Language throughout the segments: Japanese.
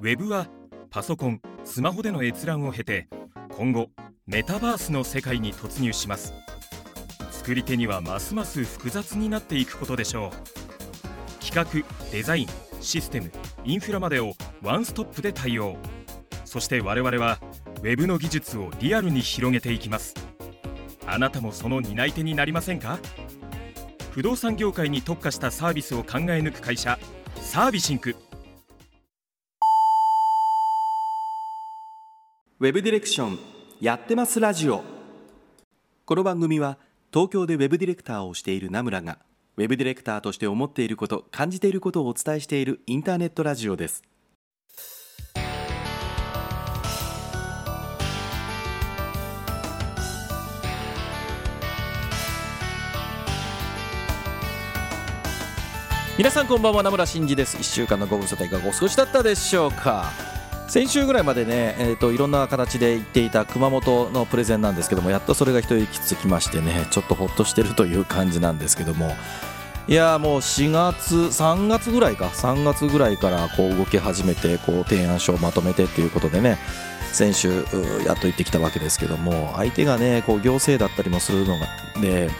ウェブはパソコンスマホでの閲覧を経て今後メタバースの世界に突入します。作り手にはますます複雑になっていくことでしょう。企画デザインシステムインフラまでをワンストップで対応。そして我々は Web の技術をリアルに広げていきます。あなたもその担い手になりませんか？不動産業界に特化したサービスを考え抜く会社サービシンク。ウェブディレクションやってますラジオ。この番組は東京でウェブディレクターをしている名村がウェブディレクターとして思っていること感じていることをお伝えしているインターネットラジオです。皆さんこんばんは名村真司です。1週間のご無沙汰いかがお過ごしだったでしょうか？先週ぐらいまでね、えー、といろんな形で言っていた熊本のプレゼンなんですけどもやっとそれが一息つきましてねちょっとほっとしてるという感じなんですけども。いやもう4月3月ぐらいか。3月ぐらいからこう動き始めてこう提案書をまとめてっていうことでね先週やっと行ってきたわけですけども相手がねこう行政だったりもするのがで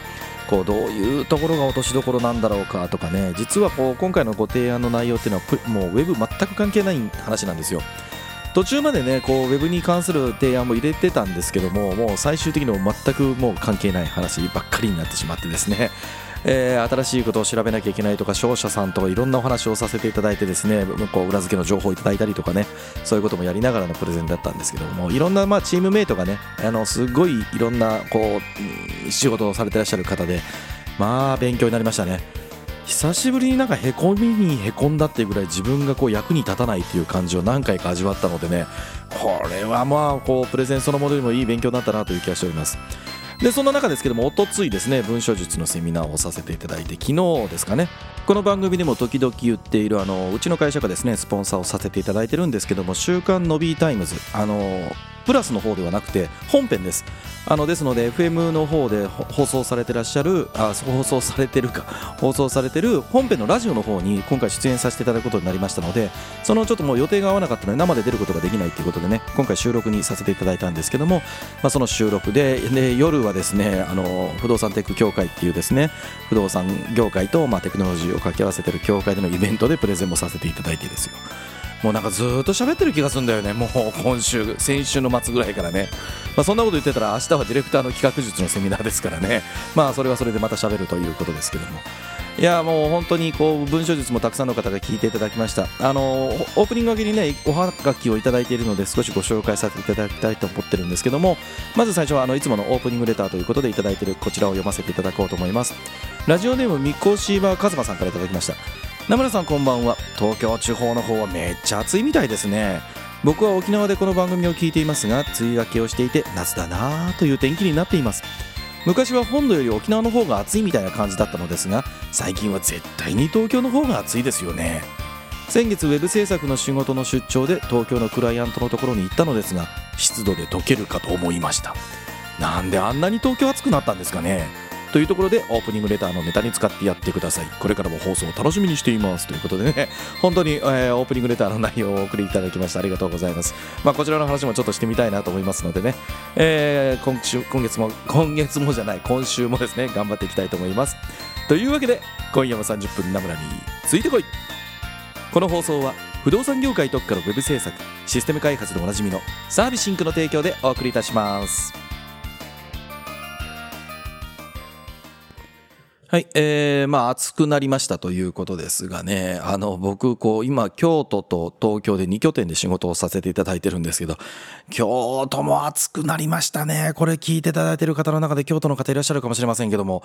こうどういうところが落としどころなんだろうかとかね実はこう今回のご提案の内容っていうのはもうウェブ全く関係ない話なんですよ。途中までねこうウェブに関する提案も入れてたんですけどももう最終的にも全くもう関係ない話ばっかりになってしまってですね。えー、新しいことを調べなきゃいけないとか商社さんとかいろんなお話をさせていただいてですねこう裏付けの情報をいただいたりとかねそういうこともやりながらのプレゼンだったんですけどもいろんなまあチームメイトがねあのすごいいろんなこう仕事をされてらっしゃる方でまあ勉強になりましたね。久しぶりになんかへこみにへこんだっていうぐらい自分がこう役に立たないっていう感じを何回か味わったのでねこれはまあこうプレゼンそのものよりもいい勉強になったなという気がしております。でそんな中ですけどもおとついですね文書術のセミナーをさせていただいて昨日ですかね。この番組でも時々言っているあのうちの会社がですねスポンサーをさせていただいてるんですけども「週刊ノビータイムズ」あのプラスの方ではなくて本編です。あのですので FM の方で放送されてらっしゃるあ放送されてるか放送されてる本編のラジオの方に今回出演させていただくことになりましたのでそのちょっともう予定が合わなかったので生で出ることができないということでね今回収録にさせていただいたんですけども、まあ、その収録でで夜はですねあの不動産テック協会っていうですね不動産業界とまあテクノロジーを掛け合わせてる協会でのイベントでプレゼンもさせていただいてですよ。もうなんかずっと喋ってる気がするんだよね、もう今週、先週の末ぐらいからね、まあ、そんなこと言ってたら、明日はディレクターの企画術のセミナーですからね、まあそれはそれでまた喋るということですけども。いやもう本当にこう文章術もたくさんの方が聞いていただきました。あのオープニング明けにねおはがきをいただいているので少しご紹介させていただきたいと思ってるんですけどもまず最初はあのいつものオープニングレターということでいただいているこちらを読ませていただこうと思います。ラジオネームみこしばかずまさんからいただきました。名村さんこんばんは。東京地方の方はめっちゃ暑いみたいですね。僕は沖縄でこの番組を聞いていますが梅雨明けをしていて夏だなという天気になっています。昔は本土より沖縄の方が暑いみたいな感じだったのですが最近は絶対に東京の方が暑いですよね。先月ウェブ制作の仕事の出張で東京のクライアントのところに行ったのですが湿度で溶けるかと思いました。なんであんなに東京暑くなったんですかね。というところでオープニングレターのネタに使ってやってください。これからも放送を楽しみにしています。ということでね。本当に、えー、オープニングレターの内容をお送りいただきましてありがとうございます。まあこちらの話もちょっとしてみたいなと思いますのでね、えー、今週今月も今月もじゃない。今週もですね。頑張っていきたいと思います。というわけで今夜も30分名村についてこい。この放送は不動産業界特化のウェブ制作システム開発でおなじみのサービスシンクの提供でお送りいたします。はい、えー、まあ暑くなりましたということですがね、あの僕こう今京都と東京で2拠点で仕事をさせていただいてるんですけど、京都も暑くなりましたね。これ聞いていただいてる方の中で京都の方いらっしゃるかもしれませんけども、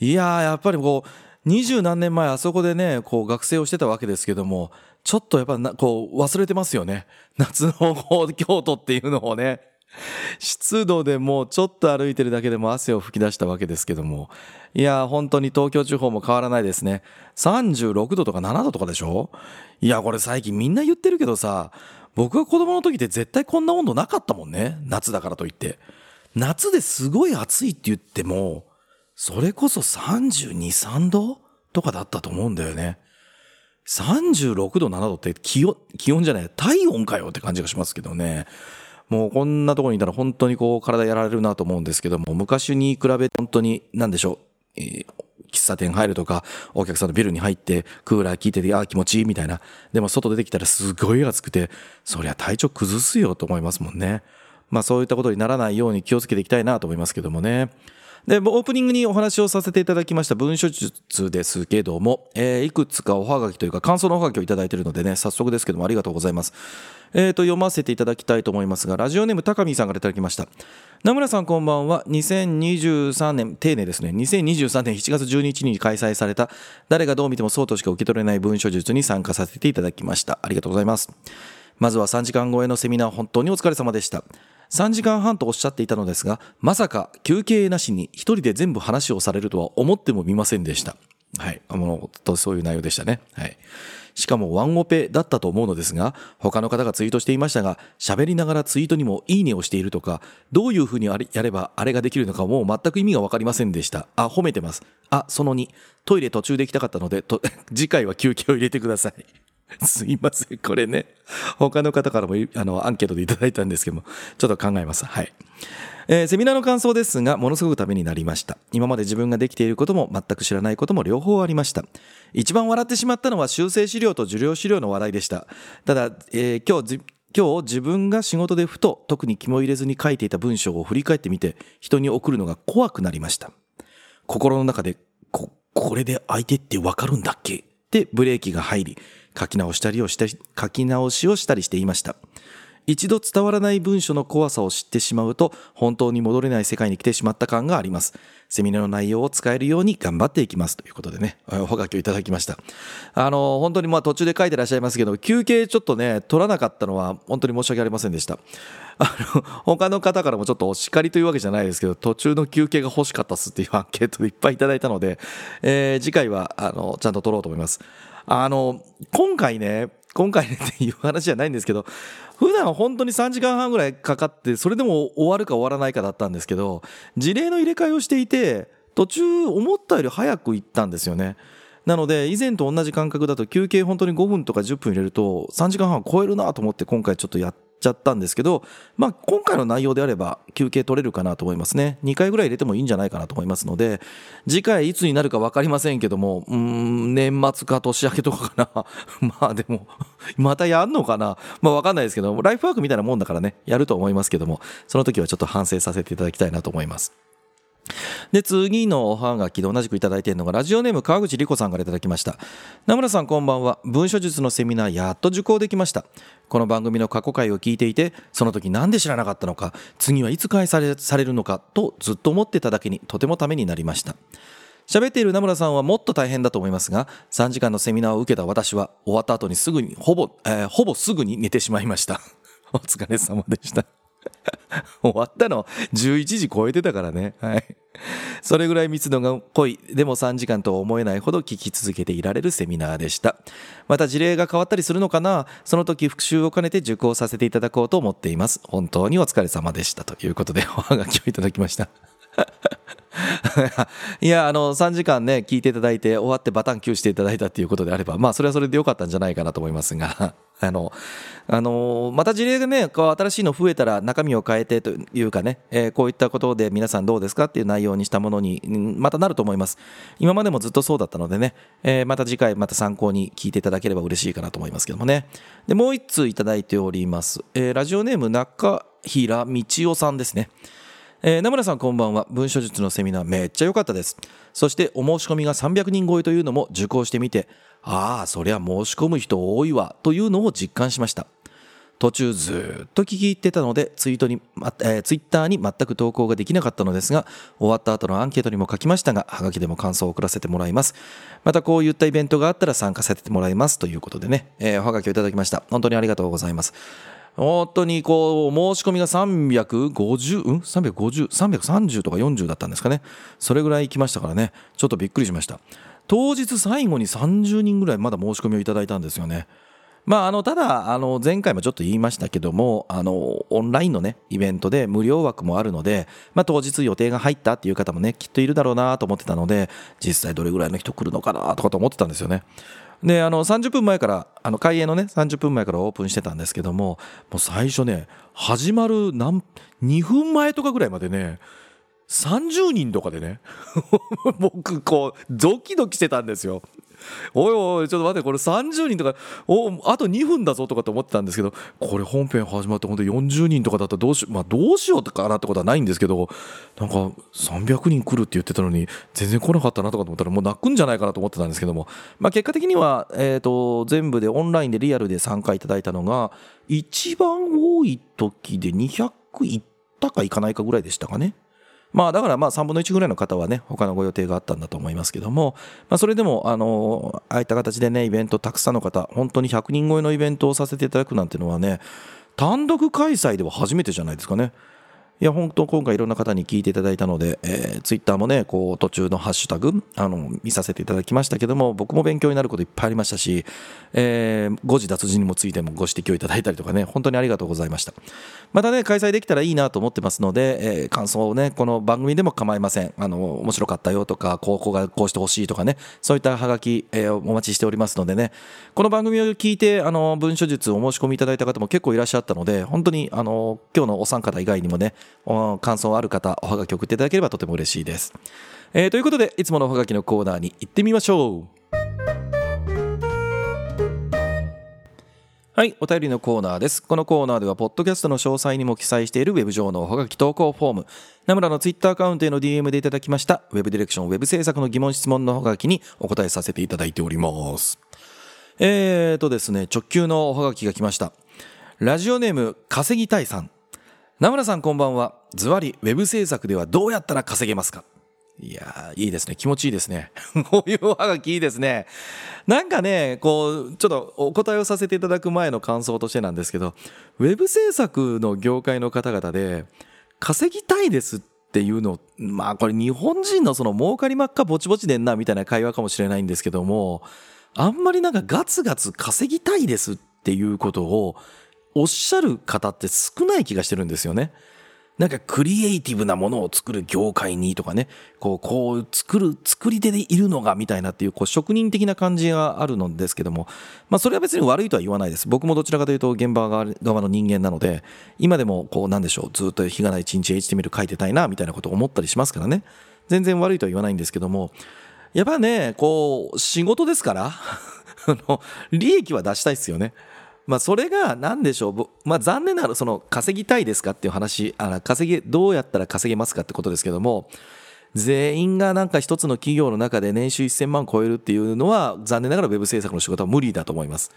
いやーやっぱりこう二十何年前あそこでね、こう学生をしてたわけですけども、ちょっとやっぱなこう忘れてますよね。夏のこう京都っていうのをね。湿度でもうちょっと歩いてるだけでも汗を吹き出したわけですけども。いや、本当に東京地方も変わらないですね。36度とか7度とかでしょ？いや、これ最近みんな言ってるけどさ、僕が子供の時って絶対こんな温度なかったもんね。夏だからといって。夏ですごい暑いって言っても、それこそ32、3度とかだったと思うんだよね。36度、7度って気温、気温じゃない、体温かよって感じがしますけどね。もうこんなところにいたら本当にこう体やられるなと思うんですけども、昔に比べて本当に何でしょう、えー、喫茶店入るとか、お客さんのビルに入って、クーラー効いてて、ああ気持ちいいみたいな。でも外出てきたらすごい暑くて、そりゃ体調崩すよと思いますもんね。まあそういったことにならないように気をつけていきたいなと思いますけどもね。で、オープニングにお話をさせていただきました文書術ですけども、えー、いくつかおはがきというか感想のおはがきをいただいているのでね、早速ですけどもありがとうございます。えーと、読ませていただきたいと思いますが、ラジオネーム高見さんからいただきました。名村さんこんばんは。2023年、丁寧ですね。2023年7月12日に開催された、誰がどう見てもそうとしか受け取れない文書術に参加させていただきました。ありがとうございます。まずは3時間超えのセミナー、本当にお疲れ様でした。3時間半とおっしゃっていたのですが、まさか休憩なしに一人で全部話をされるとは思ってもみませんでした。はい。あの、とそういう内容でしたね。はい。しかもワンオペだったと思うのですが、他の方がツイートしていましたが、喋りながらツイートにもいいねをしているとか、どういう風にやればあれができるのかもう全く意味がわかりませんでした。あ、褒めてます。あ、その2、トイレ途中で行きたかったので、と 次回は休憩を入れてください。すいません。これね、他の方からもあのアンケートでいただいたんですけども、ちょっと考えます。はい。えー、セミナーの感想ですが、ものすごくためになりました。今まで自分ができていることも全く知らないことも両方ありました。一番笑ってしまったのは修正資料と受領資料の話題でした。ただ、えー、今日今日自分が仕事でふと特に肝入れずに書いていた文章を振り返ってみて人に送るのが怖くなりました。心の中で、こ、これで相手ってわかるんだっけ？ってブレーキが入り、書き直したりをしたり、書き直しをしたりしていました。一度伝わらない文書の怖さを知ってしまうと、本当に戻れない世界に来てしまった感があります。セミナーの内容を使えるように頑張っていきます。ということでね、おはがきをいただきました。あの、本当にまあ途中で書いてらっしゃいますけど、休憩ちょっとね、取らなかったのは本当に申し訳ありませんでした。あの、他の方からもちょっとお叱りというわけじゃないですけど、途中の休憩が欲しかったっすっていうアンケートでいっぱいいただいたので、えー、次回は、あの、ちゃんと取ろうと思います。あの、今回ね、今回ねっていう話じゃないんですけど、普段本当に3時間半ぐらいかかって、それでも終わるか終わらないかだったんですけど、事例の入れ替えをしていて、途中思ったより早く行ったんですよね。なので、以前と同じ感覚だと休憩本当に5分とか10分入れると3時間半超えるなと思って今回ちょっとやっちゃったんですけど、まあ、今回の内容であれば休憩取れるかなと思いますね。2回ぐらい入れてもいいんじゃないかなと思いますので、次回いつになるか分かりませんけども、うん、年末か年明けとかかな。まあでも、またやんのかなまあ分かんないですけど、ライフワークみたいなもんだからね、やると思いますけども、その時はちょっと反省させていただきたいなと思います。で、次のおはがきで同じくいただいているのが、ラジオネーム川口理子さんからいただきました。名村さんこんばんは。文書術のセミナーやっと受講できました。この番組の過去回を聞いていて、その時なんで知らなかったのか、次はいつ開催されるのかとずっと思ってただけにとてもためになりました。喋っている名村さんはもっと大変だと思いますが、3時間のセミナーを受けた私は終わった後にすぐに、ほぼ、えー、ほぼすぐに寝てしまいました。お疲れ様でした。終わったの11時超えてたからね。はい。それぐらい密度が濃い、でも3時間とは思えないほど聞き続けていられるセミナーでした。また事例が変わったりするのかなその時復習を兼ねて受講させていただこうと思っています。本当にお疲れ様でしたということでおはがきをいただきました。いや、あの、3時間ね、聞いていただいて、終わってバタンキューしていただいたっていうことであれば、まあ、それはそれでよかったんじゃないかなと思いますが、あの、あの、また事例がね、こう、新しいの増えたら中身を変えてというかね、えー、こういったことで皆さんどうですかっていう内容にしたものに、またなると思います。今までもずっとそうだったのでね、えー、また次回また参考に聞いていただければ嬉しいかなと思いますけどもね。で、もう一通いただいております。えー、ラジオネーム中平道夫さんですね。えー、名村さんこんばんは。文書術のセミナーめっちゃ良かったです。そしてお申し込みが300人超えというのも受講してみて、ああ、そりゃ申し込む人多いわ、というのを実感しました。途中ずっと聞き入ってたので、ツイートに、えー、ツイッターに全く投稿ができなかったのですが、終わった後のアンケートにも書きましたが、はがきでも感想を送らせてもらいます。またこういったイベントがあったら参加させてもらいますということでね、えー、おはがきをいただきました。本当にありがとうございます。本当にこう、申し込みが350、うん ?350、330とか40だったんですかね。それぐらい来ましたからね。ちょっとびっくりしました。当日最後に30人ぐらいまだ申し込みをいただいたんですよね。まあ、あの、ただ、あの、前回もちょっと言いましたけども、あの、オンラインのね、イベントで無料枠もあるので、まあ、当日予定が入ったっていう方もね、きっといるだろうなと思ってたので、実際どれぐらいの人来るのかなとかと思ってたんですよね。であの30分前からあの開演のね30分前からオープンしてたんですけどももう最初ね始まる何2分前とかぐらいまでね30人とかでね。僕こうドキドキしてたんですよ。おいおいちょっと待ってこれ30人とかおあと2分だぞとかって思ってたんですけどこれ本編始まって本当に40人とかだったらどうし,、まあ、どうしようかなってことはないんですけどなんか300人来るって言ってたのに全然来なかったなとかと思ったらもう泣くんじゃないかなと思ってたんですけども、まあ、結果的には、えーと、全部でオンラインでリアルで参加いただいたのが一番多い時で200いったかいかないかぐらいでしたかね。まあだからまあ3分の1ぐらいの方はね、他のご予定があったんだと思いますけども、まあそれでも、あの、ああいった形でね、イベントたくさんの方、本当に100人超えのイベントをさせていただくなんてのはね、単独開催では初めてじゃないですかね。いや、本当今回いろんな方に聞いていただいたので、えー、ツイッターもね、こう途中のハッシュタグ、あの、見させていただきましたけども、僕も勉強になることいっぱいありましたし、えー、誤字脱字にもついてもご指摘をいただいたりとかね、本当にありがとうございました。またね、開催できたらいいなと思ってますので、えー、感想をね、この番組でも構いません。あの、面白かったよとか、こう、こうがこうしてほしいとかね、そういったハガキ、えー、お待ちしておりますのでね、この番組を聞いて、あの、文書術をお申し込みいただいた方も結構いらっしゃったので、本当に、あの、今日のお三方以外にもね、感想ある方、おはがき送っていただければとても嬉しいです。えー、ということで、いつものおはがきのコーナーに行ってみましょう。はい、お便りのコーナーです。このコーナーでは、ポッドキャストの詳細にも記載しているウェブ上のおはがき投稿フォーム、名村のツイッターアカウントへの DM でいただきました、ウェブディレクション、ウェブ制作の疑問質問のおはがきにお答えさせていただいております。えーとですね、直球のおはがきが来ました。ラジオネーム、稼ぎたいさん。名村さんこんばんは。ズワリ、ウェブ制作ではどうやったら稼げますか？いやーいいですね。気持ちいいですね。こういうおはがきいいですね。なんかね、こう、ちょっとお答えをさせていただく前の感想としてなんですけど、ウェブ制作の業界の方々で、稼ぎたいですっていうの、まあこれ日本人のその儲かりまっかぼちぼちでんなみたいな会話かもしれないんですけども、あんまりなんかガツガツ稼ぎたいですっていうことをおっしゃる方って少ない気がしてるんですよね。なんかクリエイティブなものを作る業界にとかね、こう、こう作る、作り手でいるのがみたいなっていう、こう、職人的な感じがあるのですけども、まあ、それは別に悪いとは言わないです。僕もどちらかというと現場側の人間なので、今でもこう、なんでしょう、ずっと日がない一日 HTML 書いてたいな、みたいなことを思ったりしますからね。全然悪いとは言わないんですけども、やっぱね、こう、仕事ですから、あの、利益は出したいですよね。まあ、それが何でしょう、まあ、残念ながらその稼ぎたいですかっていう話あ稼げどうやったら稼げますかってことですけども全員がなんか一つの企業の中で年収1000万超えるっていうのは残念ながらウェブ制作の仕事は無理だと思います。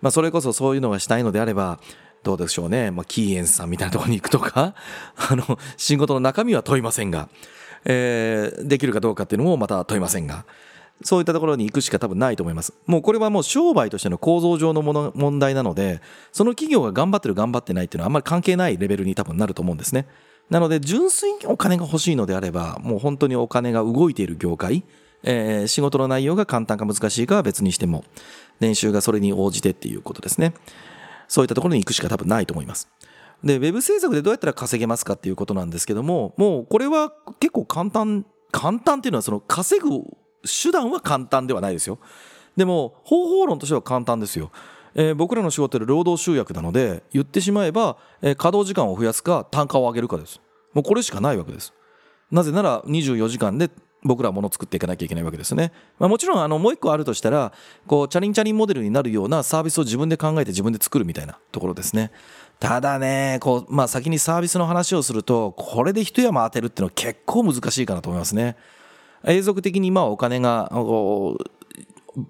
まあ、それこそそういうのがしたいのであればどうでしょうね、まあ、キーエンスさんみたいなところに行くとか あの仕事の中身は問いませんが、えー、できるかどうかっていうのもまた問いませんが。そういったところに行くしか多分ないと思います。もうこれはもう商売としての構造上のもの問題なので、その企業が頑張ってる頑張ってないっていうのはあんまり関係ないレベルに多分なると思うんですね。なので純粋にお金が欲しいのであれば、もう本当にお金が動いている業界、えー、仕事の内容が簡単か難しいかは別にしても、年収がそれに応じてっていうことですね。そういったところに行くしか多分ないと思います。で、ウェブ制作でどうやったら稼げますかっていうことなんですけども、もうこれは結構簡単、簡単っていうのはその稼ぐ手段は簡単ではないですよでも方法論としては簡単ですよ、えー、僕らの仕事で労働集約なので言ってしまえば、えー、稼働時間を増やすか単価を上げるかですもうこれしかないわけですなぜなら24時間で僕らは物を作っていかなきゃいけないわけですね。まあ、もちろんあのもう一個あるとしたらこうチャリンチャリンモデルになるようなサービスを自分で考えて自分で作るみたいなところですね。ただねこう、まあ、先にサービスの話をするとこれで一山当てるっていうのは結構難しいかなと思いますね。永続的にまあお金が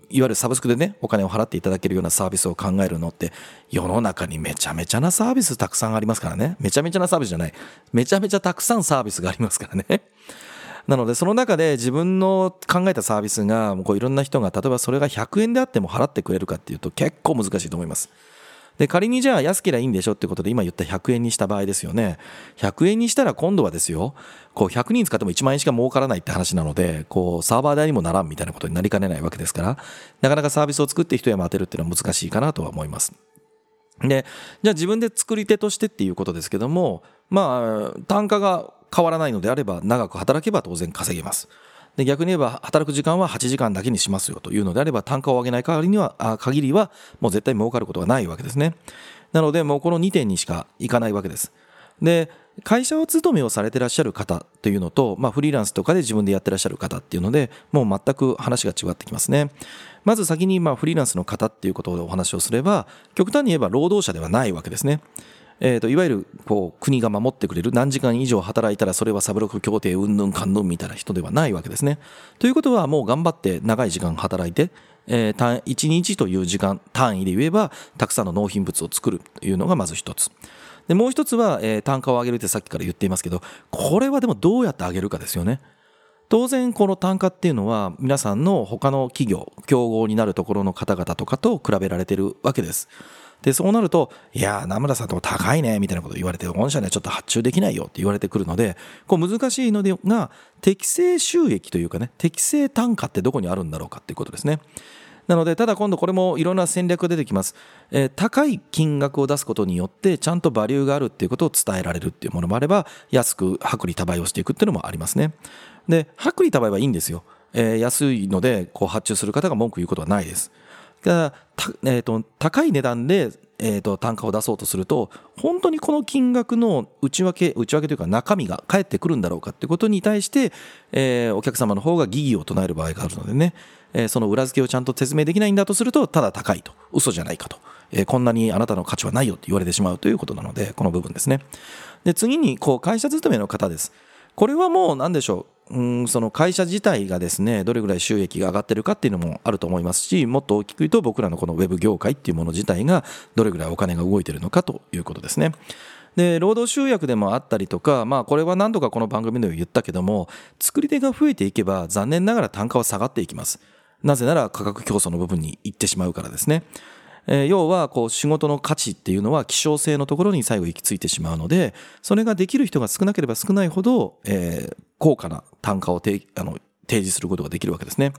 いわゆるサブスクでねお金を払っていただけるようなサービスを考えるのって世の中にめちゃめちゃなサービスたくさんありますからね。めちゃめちゃなサービスじゃない。めちゃめちゃたくさんサービスがありますからね。なのでその中で自分の考えたサービスがこういろんな人が例えばそれが100円であっても払ってくれるかっていうと結構難しいと思います。で仮にじゃあ安ければいいんでしょってことで今言った100円にした場合ですよね。100円にしたら今度はですよこう100人使っても1万円しか儲からないって話なのでこうサーバー代にもならんみたいなことになりかねないわけですからなかなかサービスを作って一山当てるっていうのは難しいかなとは思います。でじゃあ自分で作り手としてっていうことですけどもまあ単価が変わらないのであれば長く働けば当然稼げます。で逆に言えば働く時間は8時間だけにしますよというのであれば単価を上げない限りにはあ限りはもう絶対儲かることがないわけですね。なのでもうこの2点にしかいかないわけです。で会社を勤めをされてらっしゃる方というのと、まあ、フリーランスとかで自分でやってらっしゃる方っていうのでもう全く話が違ってきますね。まず先にまあフリーランスの方っていうことでお話をすれば極端に言えば労働者ではないわけですね。えーと、いわゆるこう国が守ってくれる何時間以上働いたらそれはサブロック協定うんぬんかんぬんみたいな人ではないわけですね。ということはもう頑張って長い時間働いて、えー、1日という時間単位で言えばたくさんの納品物を作るというのがまず一つ。でもう一つは、えー、単価を上げるってさっきから言っていますけどこれはでもどうやって上げるかですよね。当然この単価っていうのは皆さんの他の企業競合になるところの方々とかと比べられてるわけです。で、そうなると、いやー、名村さんとも高いね、みたいなこと言われて、御社にはちょっと発注できないよって言われてくるので、こう難しいのでが、適正収益というかね、適正単価ってどこにあるんだろうかっていうことですね。なので、ただ今度これもいろんな戦略が出てきます。えー、高い金額を出すことによって、ちゃんとバリューがあるっていうことを伝えられるっていうものもあれば、安く薄利多売をしていくっていうのもありますね。で、薄利多売はいいんですよ。えー、安いので、こう発注する方が文句言うことはないです。たえーと、高い値段で、えーと、単価を出そうとすると本当にこの金額の内訳内訳というか中身が返ってくるんだろうかということに対して、えー、お客様の方が疑義を唱える場合があるのでね、えー、その裏付けをちゃんと説明できないんだとするとただ高いと。嘘じゃないかと、えー、こんなにあなたの価値はないよと言われてしまうということなのでこの部分ですね。で次にこう会社勤めの方です。これはもう何でしょう。うんその会社自体がですねどれぐらい収益が上がってるかっていうのもあると思いますしもっと大きく言うと僕らのこのウェブ業界っていうもの自体がどれぐらいお金が動いてるのかということですね。で労働集約でもあったりとか、まあ、これは何度かこの番組でも言ったけども作り手が増えていけば残念ながら単価は下がっていきますなぜなら価格競争の部分に行ってしまうからですねえー、要はこう仕事の価値っていうのは希少性のところに最後行き着いてしまうのでそれができる人が少なければ少ないほど、えー、高価な単価を提あの提示することができるわけですね。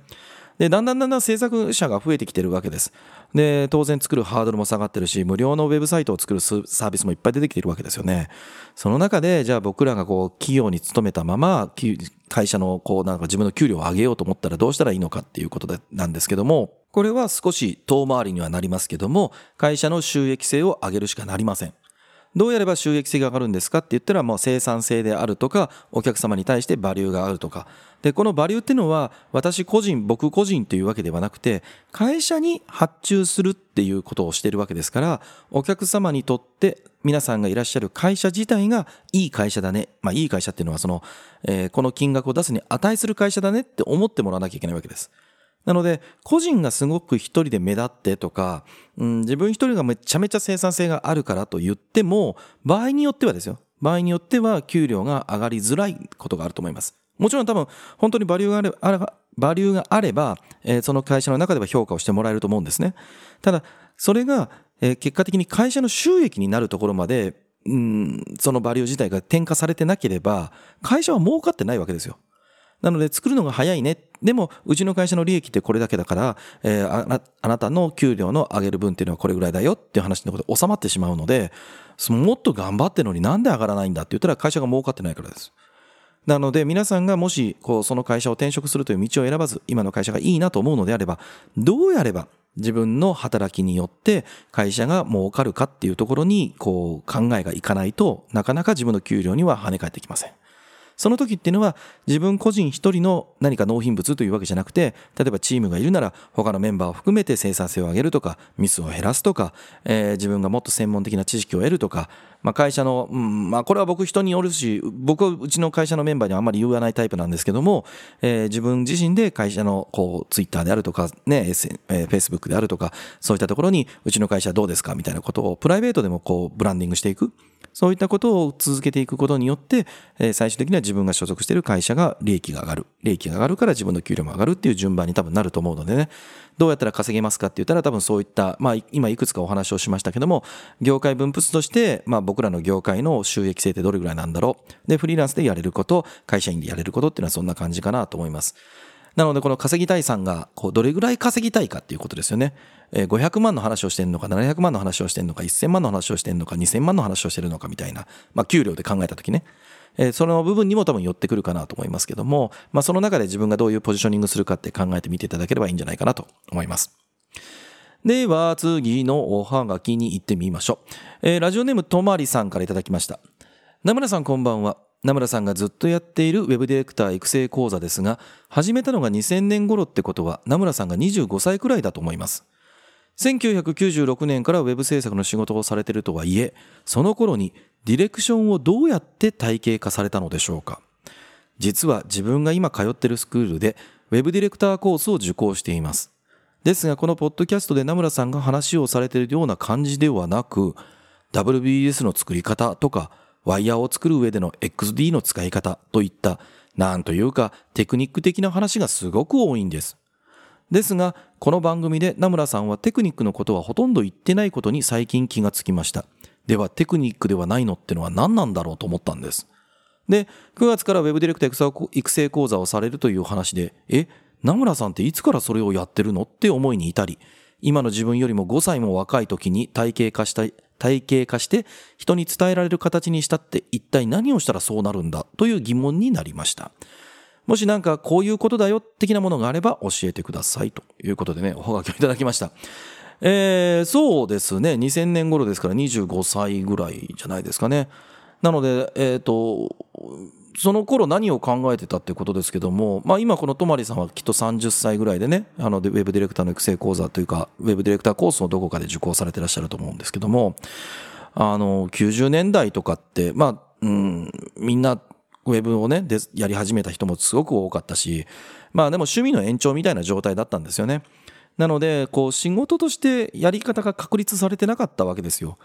で、だんだんだんだん制作者が増えてきてるわけです。で、当然作るハードルも下がってるし、無料のウェブサイトを作るサービスもいっぱい出てきてるわけですよね。その中で、じゃあ僕らがこう、企業に勤めたまま、会社のこう、なんか自分の給料を上げようと思ったらどうしたらいいのかっていうことで、なんですけども、これは少し遠回りにはなりますけども、会社の収益性を上げるしかなりません。どうやれば収益性が上がるんですかって言ったらもう生産性であるとかお客様に対してバリューがあるとかでこのバリューっていうのは私個人僕個人というわけではなくて会社に発注するっていうことをしてるわけですからお客様にとって皆さんがいらっしゃる会社自体がいい会社だねまあいい会社っていうのはその、えー、この金額を出すに値する会社だねって思ってもらわなきゃいけないわけです。なので、個人がすごく一人で目立ってとか、うん、自分一人がめちゃめちゃ生産性があるからと言っても、場合によってはですよ。場合によっては給料が上がりづらいことがあると思います。もちろん多分、本当にバリューがあれば、バリューがあれば、えー、その会社の中では評価をしてもらえると思うんですね。ただ、それが、えー、結果的に会社の収益になるところまで、うん、そのバリュー自体が転嫁されてなければ、会社は儲かってないわけですよ。なので作るのが早いね。でも、うちの会社の利益ってこれだけだから、えー、あなたの給料の上げる分っていうのはこれぐらいだよっていう話のことで収まってしまうので、もっと頑張ってるのになんで上がらないんだって言ったら会社が儲かってないからです。なので皆さんがもしこうその会社を転職するという道を選ばず今の会社がいいなと思うのであればどうやれば自分の働きによって会社が儲かるかっていうところにこう考えがいかないとなかなか自分の給料には跳ね返ってきません。その時っていうのは自分個人一人の何か納品物というわけじゃなくて例えばチームがいるなら他のメンバーを含めて生産性を上げるとかミスを減らすとか、えー、自分がもっと専門的な知識を得るとか、まあ、会社の、うんまあ、これは僕人によるし僕はうちの会社のメンバーにはあんまり言わないタイプなんですけども、えー、自分自身で会社のこうツイッターであるとかね、S えー、Facebook であるとかそういったところにうちの会社どうですかみたいなことをプライベートでもこうブランディングしていく。そういったことを続けていくことによって、え最終的には自分が所属している会社が利益が上がる。利益が上がるから自分の給料も上がるっていう順番に多分なると思うのでね。どうやったら稼げますかって言ったら多分そういった、まあ今いくつかお話をしましたけども、業界分布図として、まあ僕らの業界の収益性ってどれぐらいなんだろう。で、フリーランスでやれること、会社員でやれることっていうのはそんな感じかなと思います。なので、この稼ぎたいさんが、こう、どれぐらい稼ぎたいかっていうことですよね。えー、500万の話をしてるのか、700万の話をしてるのか、1000万の話をしてるのか、2000万の話をしてるのかみたいな、まあ、給料で考えたときね。え、その部分にも多分寄ってくるかなと思いますけども、まあ、その中で自分がどういうポジショニングするかって考えてみていただければいいんじゃないかなと思います。では、次のおはがきに行ってみましょう。えー、ラジオネームとまりさんからいただきました。名村さんこんばんは。名村さんがずっとやっているウェブディレクター育成講座ですが、始めたのが2000年頃ってことは、名村さんが25歳くらいだと思います。1996年からウェブ制作の仕事をされてるとはいえ、その頃にディレクションをどうやって体系化されたのでしょうか実は自分が今通ってるスクールでウェブディレクターコースを受講しています。ですがこのポッドキャストで名村さんが話をされているような感じではなく WBS の作り方とかワイヤーを作る上での XD の使い方といったなんというかテクニック的な話がすごく多いんです。ですが、この番組で名村さんはテクニックのことはほとんど言ってないことに最近気がつきました。では、テクニックではないのってのは何なんだろうと思ったんです。で、9月から Web ディレクター育成講座をされるという話で、え、名村さんっていつからそれをやってるのって思いに至り、今の自分よりも5歳も若い時に体系化した体系化して人に伝えられる形にしたって一体何をしたらそうなるんだという疑問になりました。もしなんかこういうことだよ的なものがあれば教えてくださいということでね、おはがきをいただきました。えー、そうですね、2000年頃ですから25歳ぐらいじゃないですかね。なので、えっ、ー、と、その頃何を考えてたってことですけども、まあ今この泊さんはきっと30歳ぐらいでね、あの、ウェブディレクターの育成講座というか、ウェブディレクターコースをどこかで受講されてらっしゃると思うんですけども、あの、90年代とかって、まあ、うん、みんなウェブをね、で、やり始めた人もすごく多かったし、まあでも趣味の延長みたいな状態だったんですよね。なので、仕事としてやり方が確立されてなかったわけですよ。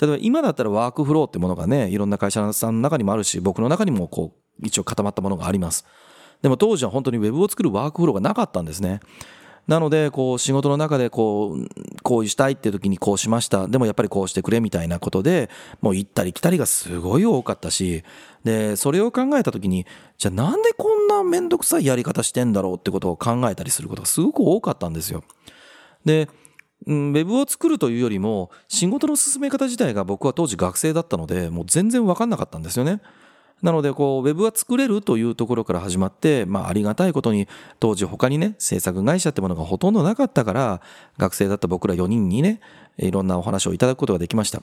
例えば今だったらワークフローってものがね、いろんな会社さんの中にもあるし、僕の中にもこう、一応固まったものがあります。でも当時は本当にウェブを作るワークフローがなかったんですね。なので、こう、仕事の中で、こう、こうしたいって時にこうしました。でもやっぱりこうしてくれみたいなことで、もう行ったり来たりがすごい多かったし、で、それを考えた時に、じゃあなんでこんなめんどくさいやり方してんだろうってことを考えたりすることがすごく多かったんですよ。で、うん、ウェブを作るというよりも、仕事の進め方自体が僕は当時学生だったので、もう全然わかんなかったんですよね。なので、こう、ウェブは作れるというところから始まって、まあ、ありがたいことに、当時他にね、制作会社ってものがほとんどなかったから、学生だった僕ら4人にね、いろんなお話をいただくことができました。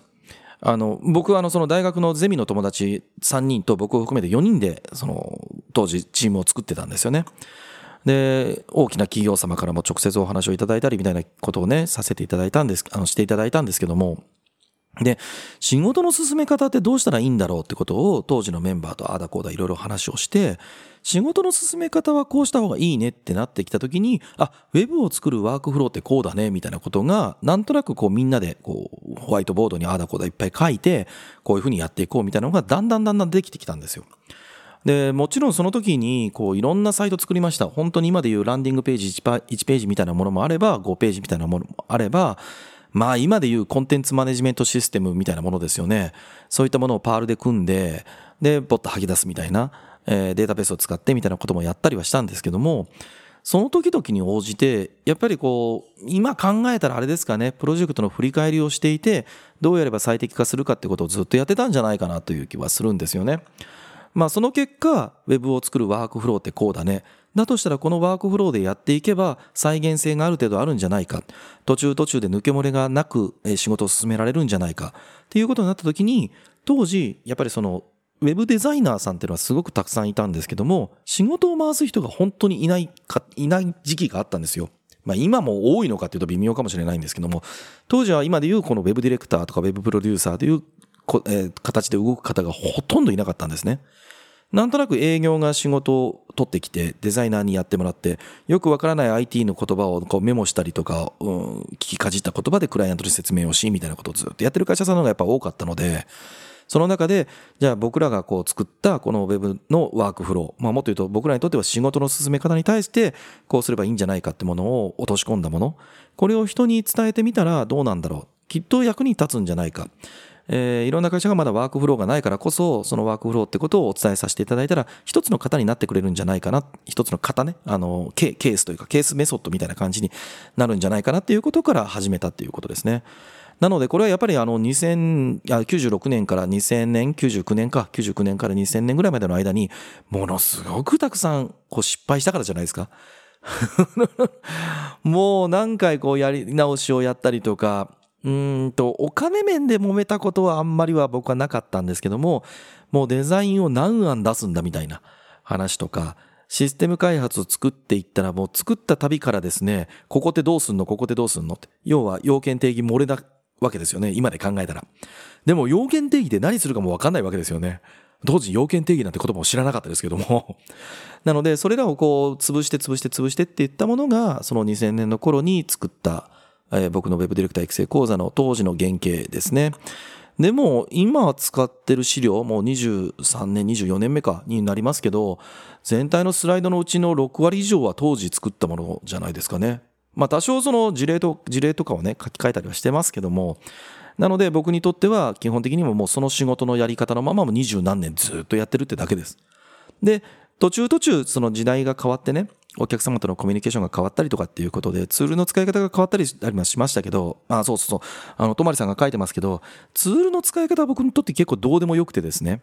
あの、僕はあの、その大学のゼミの友達3人と僕を含めて4人で、その、当時チームを作ってたんですよね。で、大きな企業様からも直接お話をいただいたりみたいなことをね、させていただいたんです、あの、していただいたんですけども、で、仕事の進め方ってどうしたらいいんだろうってことを当時のメンバーとああだこうだいろいろ話をして、仕事の進め方はこうした方がいいねってなってきた時に、あ、ウェブを作るワークフローってこうだねみたいなことが、なんとなくこうみんなでこうホワイトボードにああだこうだいっぱい書いて、こういうふうにやっていこうみたいなのがだんだんだんだんできてきたんですよ。で、もちろんその時に、こう、いろんなサイト作りました。本当に今でいうランディングページ 1, 1ページみたいなものもあれば、5ページみたいなものもあれば、まあ今でいうコンテンツマネジメントシステムみたいなものですよね。そういったものをパールで組んで、で、ポッと吐き出すみたいな、えー、データベースを使ってみたいなこともやったりはしたんですけども、その時々に応じて、やっぱりこう、今考えたらあれですかね、プロジェクトの振り返りをしていて、どうやれば最適化するかってことをずっとやってたんじゃないかなという気はするんですよね。まあその結果、ウェブを作るワークフローってこうだね。だとしたらこのワークフローでやっていけば再現性がある程度あるんじゃないか。途中途中で抜け漏れがなく仕事を進められるんじゃないか。っていうことになった時に、当時、やっぱりその、ウェブデザイナーさんっていうのはすごくたくさんいたんですけども、仕事を回す人が本当にいないか、いない時期があったんですよ。まあ今も多いのかっていうと微妙かもしれないんですけども、当時は今でいうこのウェブディレクターとかウェブプロデューサーという、えー、形で動く方がほとんどいなかったんですね。なんとなく営業が仕事を取ってきて、デザイナーにやってもらって、よくわからない IT の言葉をこうメモしたりとか、うん、聞きかじった言葉でクライアントに説明をし、みたいなことをずっとやってる会社さんの方がやっぱ多かったので、その中で、じゃあ僕らがこう作ったこのウェブのワークフロー、まあもっと言うと僕らにとっては仕事の進め方に対してこうすればいいんじゃないかってものを落とし込んだもの、これを人に伝えてみたらどうなんだろう。きっと役に立つんじゃないか。えー、いろんな会社がまだワークフローがないからこそ、そのワークフローってことをお伝えさせていただいたら、一つの型になってくれるんじゃないかな、一つの型ね、あの、ケケースというか、ケースメソッドみたいな感じになるんじゃないかなっていうことから始めたっていうことですね。なのでこれはやっぱりあの2000、96年から2000年99年か99年から2000年ぐらいまでの間にものすごくたくさんこう失敗したからじゃないですか。もう何回こうやり直しをやったりとかうんとお金面で揉めたことはあんまりは僕はなかったんですけどももうデザインを何案出すんだみたいな話とかシステム開発を作っていったらもう作った旅からですねここってどうすんの？ここってどうすんの？って要は要件定義漏れなわけですよね今で考えたら。でも要件定義で何するかも分かんないわけですよね。当時要件定義なんて言葉を知らなかったですけども。なのでそれらをこう潰して潰して潰してっていったものがその2000年の頃に作ったえー、僕の Web ディレクター育成講座の当時の原型ですね。でも今使ってる資料もう23年24年目かになりますけど全体のスライドのうちの6割以上は当時作ったものじゃないですかね。まあ多少その事例と事例とかをね書き換えたりはしてますけどもなので僕にとっては基本的にももうその仕事のやり方のままも二十何年ずっとやってるってだけです。で途中途中その時代が変わってねお客様とのコミュニケーションが変わったりとかっていうことで、ツールの使い方が変わったりしましたけど、あ、そうそうそう、あの、とまりさんが書いてますけど、ツールの使い方は僕にとって結構どうでもよくてですね、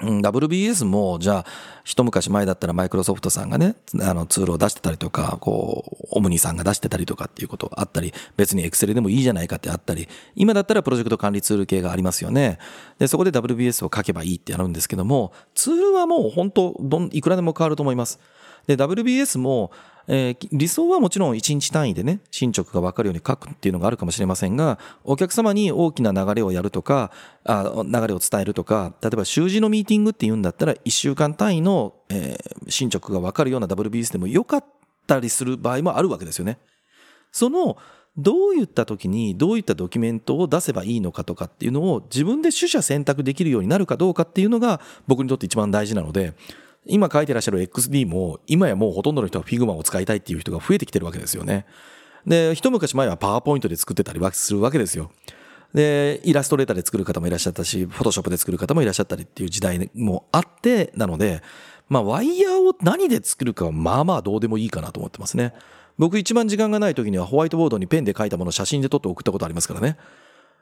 うん、WBS も、じゃあ、一昔前だったらマイクロソフトさんがね、あの、ツールを出してたりとか、こう、オムニさんが出してたりとかっていうことあったり、別に Excel でもいいじゃないかってあったり、今だったらプロジェクト管理ツール系がありますよね。で、そこで WBS を書けばいいってやるんですけども、ツールはもう本当、どん、いくらでも変わると思います。で、WBS も、えー、理想はもちろん1日単位でね、進捗が分かるように書くっていうのがあるかもしれませんが、お客様に大きな流れをやるとか、あ流れを伝えるとか、例えば習字のミーティングっていうんだったら、1週間単位の、えー、進捗が分かるような WBS でもよかったりする場合もあるわけですよね。その、どういった時にどういったドキュメントを出せばいいのかとかっていうのを自分で取捨選択できるようになるかどうかっていうのが僕にとって一番大事なので、今書いてらっしゃる XD も、今やもうほとんどの人は Figma を使いたいっていう人が増えてきてるわけですよね。で、一昔前はパワーポイントで作ってたりするわけですよ。で、イラストレーターで作る方もいらっしゃったし、フォトショップで作る方もいらっしゃったりっていう時代もあって、なので、まあ、ワイヤーを何で作るかはまあまあどうでもいいかなと思ってますね。僕一番時間がない時にはホワイトボードにペンで書いたものを写真で撮って送ったことありますからね。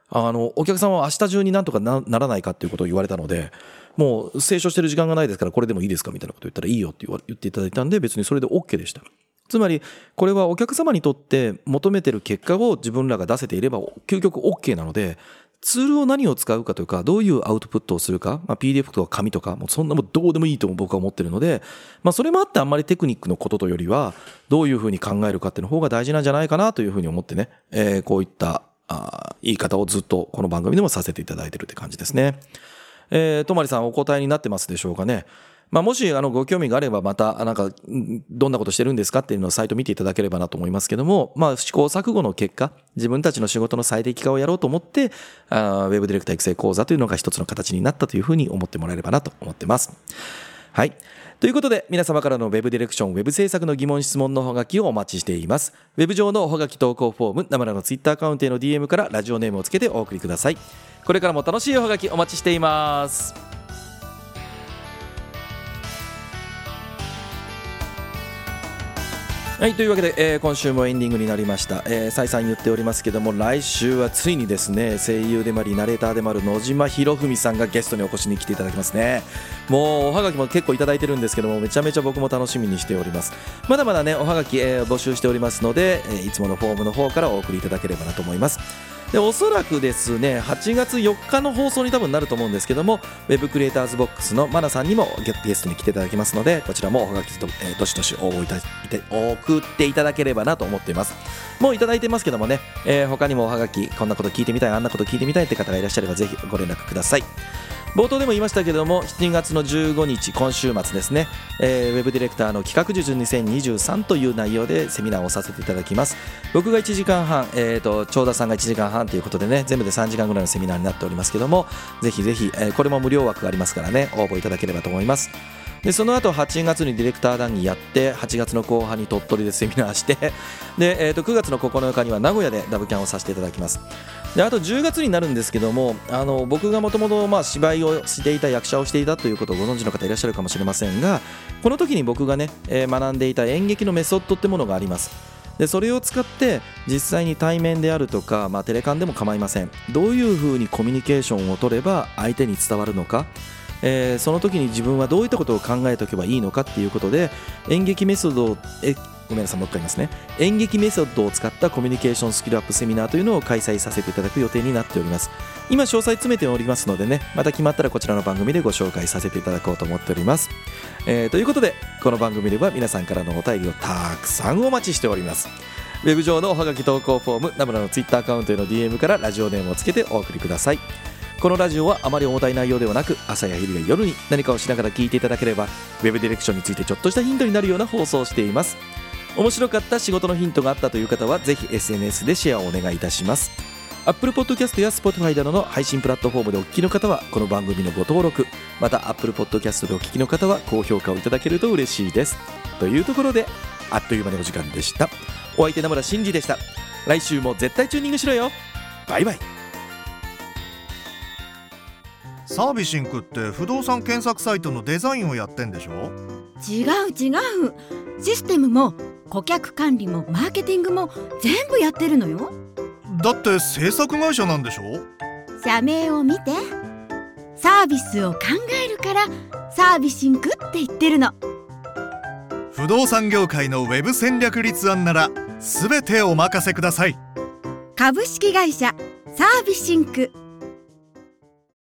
あの、お客さんは明日中になんとかならないかっていうことを言われたので、もう清書してる時間がないですからこれでもいいですかみたいなこと言ったらいいよって言っていただいたんで別にそれで OK でした。つまりこれはお客様にとって求めてる結果を自分らが出せていれば究極 OK なのでツールを何を使うかというかどういうアウトプットをするか、まあ、PDF とか紙とかもうそんなもどうでもいいと僕は思ってるので、まあ、それもあってあんまりテクニックのことというよりはどういうふうに考えるかっていうの方が大事なんじゃないかなというふうに思ってね、えー、こういったあ言い方をずっとこの番組でもさせていただいてるって感じですね。えー、とまりさんお答えになってますでしょうかね。まあ、もしあのご興味があればまたなんかどんなことしてるんですかっていうのをサイト見ていただければなと思いますけども、まあ、試行錯誤の結果自分たちの仕事の最適化をやろうと思ってあウェブディレクター育成講座というのが一つの形になったというふうに思ってもらえればなと思ってます。はい。ということで、皆様からの Web ディレクション、Web 制作の疑問、質問のほがきをお待ちしています。Web 上のほがき投稿フォーム、生の Twitter アカウントへの DM からラジオネームをつけてお送りください。これからも楽しいおはがきお待ちしています。はいというわけで、えー、今週もエンディングになりました、えー、再三言っておりますけども来週はついにですね声優でもありナレーターでもある野島博文さんがゲストにお越しに来ていただきますね。もうおはがきも結構いただいてるんですけどもめちゃめちゃ僕も楽しみにしております。まだまだねおはがき、えー、募集しておりますので、えー、いつものフォームの方からお送りいただければなと思います。でおそらくですね8月4日の放送に多分なると思うんですけども Web クリエイターズボックスのマナさんにもゲストに来ていただきますのでこちらもおはがきと、えー、どしどし応募いたて送っていただければなと思っています。もういただいてますけどもね、えー、他にもおはがきこんなこと聞いてみたいあんなこと聞いてみたいって方がいらっしゃればぜひご連絡ください。冒頭でも言いましたけども7月の15日今週末ですね、えー、ウェブディレクターの企画術2023という内容でセミナーをさせていただきます。僕が1時間半、えーと、長田さんが1時間半ということでね全部で3時間ぐらいのセミナーになっておりますけどもぜひぜひ、えー、これも無料枠がありますからね応募いただければと思います。でその後8月にディレクター談義やって8月の後半に鳥取でセミナーしてで、えー、と9月の9日には名古屋でダブキャンをさせていただきます。であと10月になるんですけどもあの僕がもともと芝居をしていた役者をしていたということをご存知の方いらっしゃるかもしれませんがこの時に僕がね、えー、学んでいた演劇のメソッドってものがあります。でそれを使って実際に対面であるとか、まあ、テレカンでも構いません。どういうふうにコミュニケーションを取れば相手に伝わるのかえーその時に自分はどういったことを考えておけばいいのかっていうことで演劇メソッドをごめんなさいもう一回言いますね。演劇メソッドを使ったコミュニケーションスキルアップセミナーというのを開催させていただく予定になっております。今詳細詰めておりますのでねまた決まったらこちらの番組でご紹介させていただこうと思っております、えーということでこの番組では皆さんからのお便りをたくさんお待ちしております。ウェブ上のおはがき投稿フォームナムラのツイッターアカウントへの DM からラジオネームをつけてお送りください。このラジオはあまり重たい内容ではなく朝や昼や夜に何かをしながら聞いていただければウェブディレクションについてちょっとしたヒントになるような放送をしています。面白かった仕事のヒントがあったという方はぜひ SNS でシェアをお願いいたします。Apple Podcast や Spotify などの配信プラットフォームでお聞きの方はこの番組のご登録。また Apple Podcast でお聞きの方は高評価をいただけると嬉しいです。というところであっという間にお時間でした。お相手名村真司でした。来週も絶対チューニングしろよ。バイバイ。サービシンクって不動産検索サイトのデザインをやってんでしょ？違う違う。システムも顧客管理もマーケティングも全部やってるのよ。だって制作会社なんでしょ？社名を見て。サービスを考えるからサービシンクって言ってるの。不動産業界のウェブ戦略立案なら全てお任せください。株式会社サービシンク